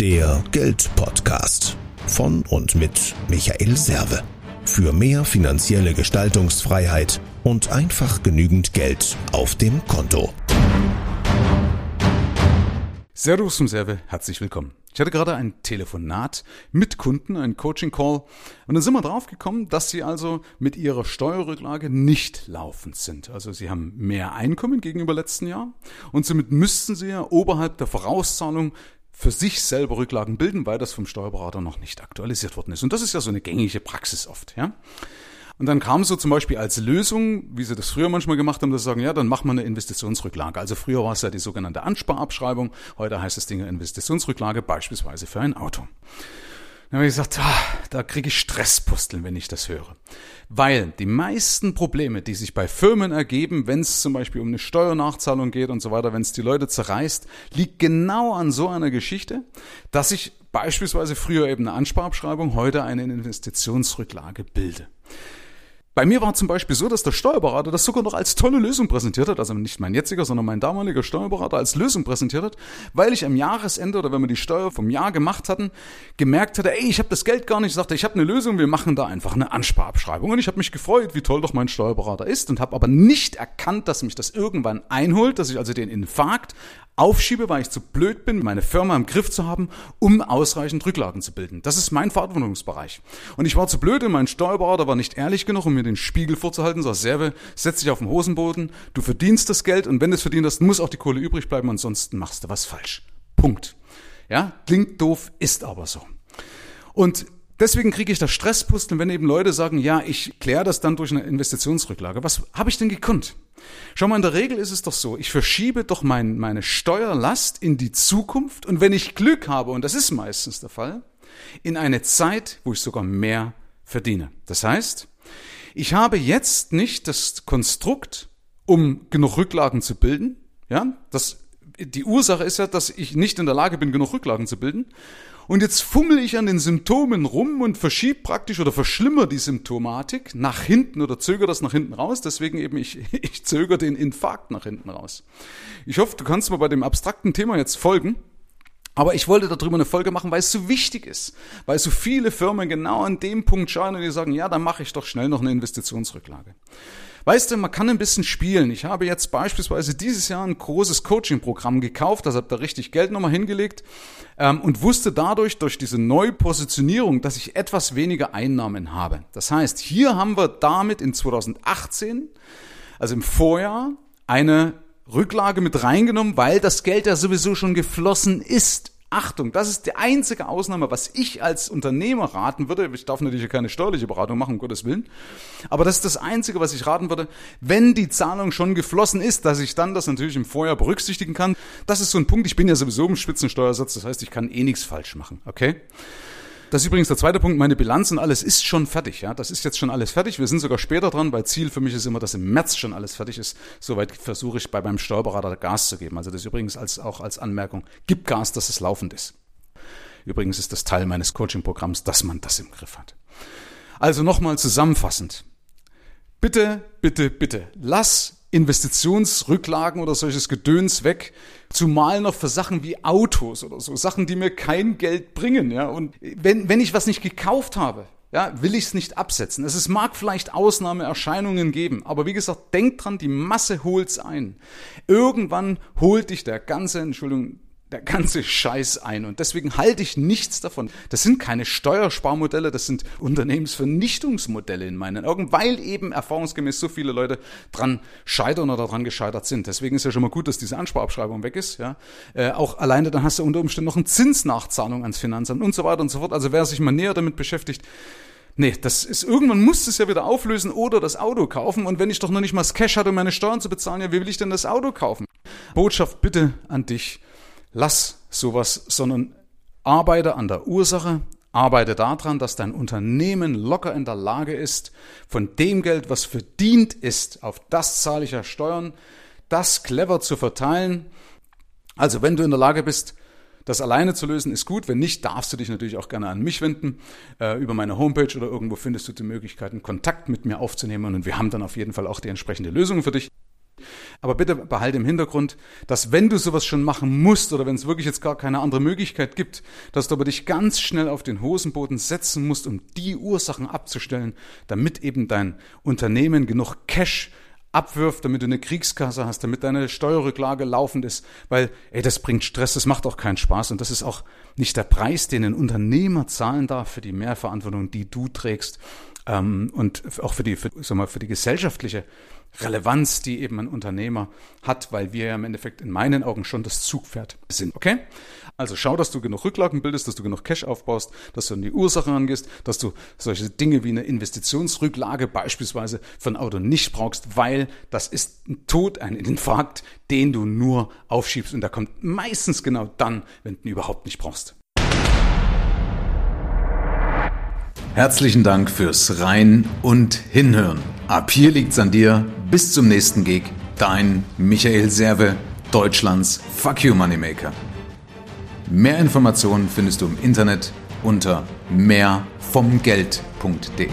Der Geldpodcast von und mit Michael Serve. Für mehr finanzielle Gestaltungsfreiheit und einfach genügend Geld auf dem Konto. Servus zum Serve, herzlich willkommen. Ich hatte gerade ein Telefonat mit Kunden, ein Coaching-Call, und dann sind wir draufgekommen, dass sie also mit ihrer Steuerrücklage nicht laufend sind. Also sie haben mehr Einkommen gegenüber letzten Jahr und somit müssten sie ja oberhalb der Vorauszahlung für sich selber Rücklagen bilden, weil das vom Steuerberater noch nicht aktualisiert worden ist. Und das ist ja so eine gängige Praxis oft, ja. Und dann kam so zum Beispiel als Lösung, wie sie das früher manchmal gemacht haben, dass sie sagen, ja, dann machen wir eine Investitionsrücklage. Also früher war es ja die sogenannte Ansparabschreibung, heute heißt es Dinge Investitionsrücklage, beispielsweise für ein Auto. Dann habe ich gesagt, ah, da kriege ich Stresspusteln, wenn ich das höre. Weil die meisten Probleme, die sich bei Firmen ergeben, wenn es zum Beispiel um eine Steuernachzahlung geht und so weiter, wenn es die Leute zerreißt, liegt genau an so einer Geschichte, dass ich beispielsweise früher eben eine Ansparabschreibung, heute eine Investitionsrücklage bilde. Bei mir war zum Beispiel so, dass der Steuerberater das sogar noch als tolle Lösung präsentiert hat, also nicht mein jetziger, sondern mein damaliger Steuerberater als Lösung präsentiert hat, weil ich am Jahresende oder wenn wir die Steuer vom Jahr gemacht hatten, gemerkt hatte, ey, ich habe das Geld gar nicht, ich sagte, ich habe eine Lösung, wir machen da einfach eine Ansparabschreibung. Und ich habe mich gefreut, wie toll doch mein Steuerberater ist und habe aber nicht erkannt, dass mich das irgendwann einholt, dass ich also den Infarkt aufschiebe, weil ich zu blöd bin, meine Firma im Griff zu haben, um ausreichend Rücklagen zu bilden. Das ist mein Verantwortungsbereich. Und ich war zu blöd und mein Steuerberater war nicht ehrlich genug, um mir den Spiegel vorzuhalten, so Serve, setz dich auf den Hosenboden, du verdienst das Geld und wenn du es verdient hast, muss auch die Kohle übrig bleiben, ansonsten machst du was falsch. Punkt. Ja, klingt doof, ist aber so. Und Deswegen kriege ich das Stresspusteln, wenn eben Leute sagen, ja, ich kläre das dann durch eine Investitionsrücklage. Was habe ich denn gekonnt? Schau mal, in der Regel ist es doch so, ich verschiebe doch mein, meine Steuerlast in die Zukunft und wenn ich Glück habe, und das ist meistens der Fall, in eine Zeit, wo ich sogar mehr verdiene. Das heißt, ich habe jetzt nicht das Konstrukt, um genug Rücklagen zu bilden. Ja, das, die Ursache ist ja, dass ich nicht in der Lage bin, genug Rücklagen zu bilden. Und jetzt fummel ich an den Symptomen rum und verschiebe praktisch oder verschlimmer die Symptomatik nach hinten oder zögere das nach hinten raus. Deswegen eben, ich, ich zögere den Infarkt nach hinten raus. Ich hoffe, du kannst mir bei dem abstrakten Thema jetzt folgen. Aber ich wollte darüber eine Folge machen, weil es so wichtig ist. Weil so viele Firmen genau an dem Punkt schauen und die sagen, ja, dann mache ich doch schnell noch eine Investitionsrücklage. Weißt du, man kann ein bisschen spielen. Ich habe jetzt beispielsweise dieses Jahr ein großes Coaching-Programm gekauft, das habe da richtig Geld nochmal hingelegt ähm, und wusste dadurch, durch diese Neupositionierung, dass ich etwas weniger Einnahmen habe. Das heißt, hier haben wir damit in 2018, also im Vorjahr, eine Rücklage mit reingenommen, weil das Geld ja sowieso schon geflossen ist. Achtung, das ist die einzige Ausnahme, was ich als Unternehmer raten würde. Ich darf natürlich keine steuerliche Beratung machen, um Gottes Willen. Aber das ist das einzige, was ich raten würde. Wenn die Zahlung schon geflossen ist, dass ich dann das natürlich im Vorjahr berücksichtigen kann. Das ist so ein Punkt. Ich bin ja sowieso im Spitzensteuersatz. Das heißt, ich kann eh nichts falsch machen. Okay? Das ist übrigens der zweite Punkt. Meine Bilanz und alles ist schon fertig. Ja, das ist jetzt schon alles fertig. Wir sind sogar später dran, weil Ziel für mich ist immer, dass im März schon alles fertig ist. Soweit versuche ich bei meinem Steuerberater Gas zu geben. Also das übrigens als, auch als Anmerkung. Gib Gas, dass es laufend ist. Übrigens ist das Teil meines Coaching-Programms, dass man das im Griff hat. Also nochmal zusammenfassend. Bitte, bitte, bitte, lass Investitionsrücklagen oder solches Gedöns weg, zumal noch für Sachen wie Autos oder so, Sachen, die mir kein Geld bringen, ja. Und wenn, wenn ich was nicht gekauft habe, ja, will ich es nicht absetzen. Es ist, mag vielleicht Ausnahmeerscheinungen geben, aber wie gesagt, denk dran, die Masse holt's ein. Irgendwann holt dich der ganze, Entschuldigung, der ganze Scheiß ein. Und deswegen halte ich nichts davon. Das sind keine Steuersparmodelle, das sind Unternehmensvernichtungsmodelle in meinen Augen, weil eben erfahrungsgemäß so viele Leute dran scheitern oder dran gescheitert sind. Deswegen ist ja schon mal gut, dass diese Ansparabschreibung weg ist. Ja, äh, Auch alleine dann hast du unter Umständen noch eine Zinsnachzahlung ans Finanzamt und so weiter und so fort. Also wer sich mal näher damit beschäftigt, Nee, das ist, irgendwann muss es ja wieder auflösen oder das Auto kaufen. Und wenn ich doch noch nicht mal das Cash hatte, um meine Steuern zu bezahlen, ja, wie will ich denn das Auto kaufen? Botschaft bitte an dich lass sowas, sondern arbeite an der Ursache, arbeite daran, dass dein Unternehmen locker in der Lage ist, von dem Geld, was verdient ist, auf das zahle ich ja Steuern, das clever zu verteilen. Also wenn du in der Lage bist, das alleine zu lösen, ist gut. Wenn nicht, darfst du dich natürlich auch gerne an mich wenden. Äh, über meine Homepage oder irgendwo findest du die Möglichkeit, Kontakt mit mir aufzunehmen und wir haben dann auf jeden Fall auch die entsprechende Lösung für dich. Aber bitte behalte im Hintergrund, dass wenn du sowas schon machen musst oder wenn es wirklich jetzt gar keine andere Möglichkeit gibt, dass du aber dich ganz schnell auf den Hosenboden setzen musst, um die Ursachen abzustellen, damit eben dein Unternehmen genug Cash abwirft, damit du eine Kriegskasse hast, damit deine Steuerrücklage laufend ist, weil, ey, das bringt Stress, das macht auch keinen Spaß. Und das ist auch nicht der Preis, den ein Unternehmer zahlen darf für die Mehrverantwortung, die du trägst ähm, und auch für die, für, sag mal, für die gesellschaftliche Relevanz, die eben ein Unternehmer hat, weil wir ja im Endeffekt in meinen Augen schon das Zugpferd sind. Okay? Also schau, dass du genug Rücklagen bildest, dass du genug Cash aufbaust, dass du an die Ursache angehst, dass du solche Dinge wie eine Investitionsrücklage beispielsweise für ein Auto nicht brauchst, weil das ist ein Tod, ein Infarkt, den du nur aufschiebst und der kommt meistens genau dann, wenn du ihn überhaupt nicht brauchst. Herzlichen Dank fürs Rein und Hinhören. Ab hier liegt's an dir. Bis zum nächsten Gig. Dein Michael Serve, Deutschlands Fuck You Moneymaker. Mehr Informationen findest du im Internet unter mehrvomgeld.de.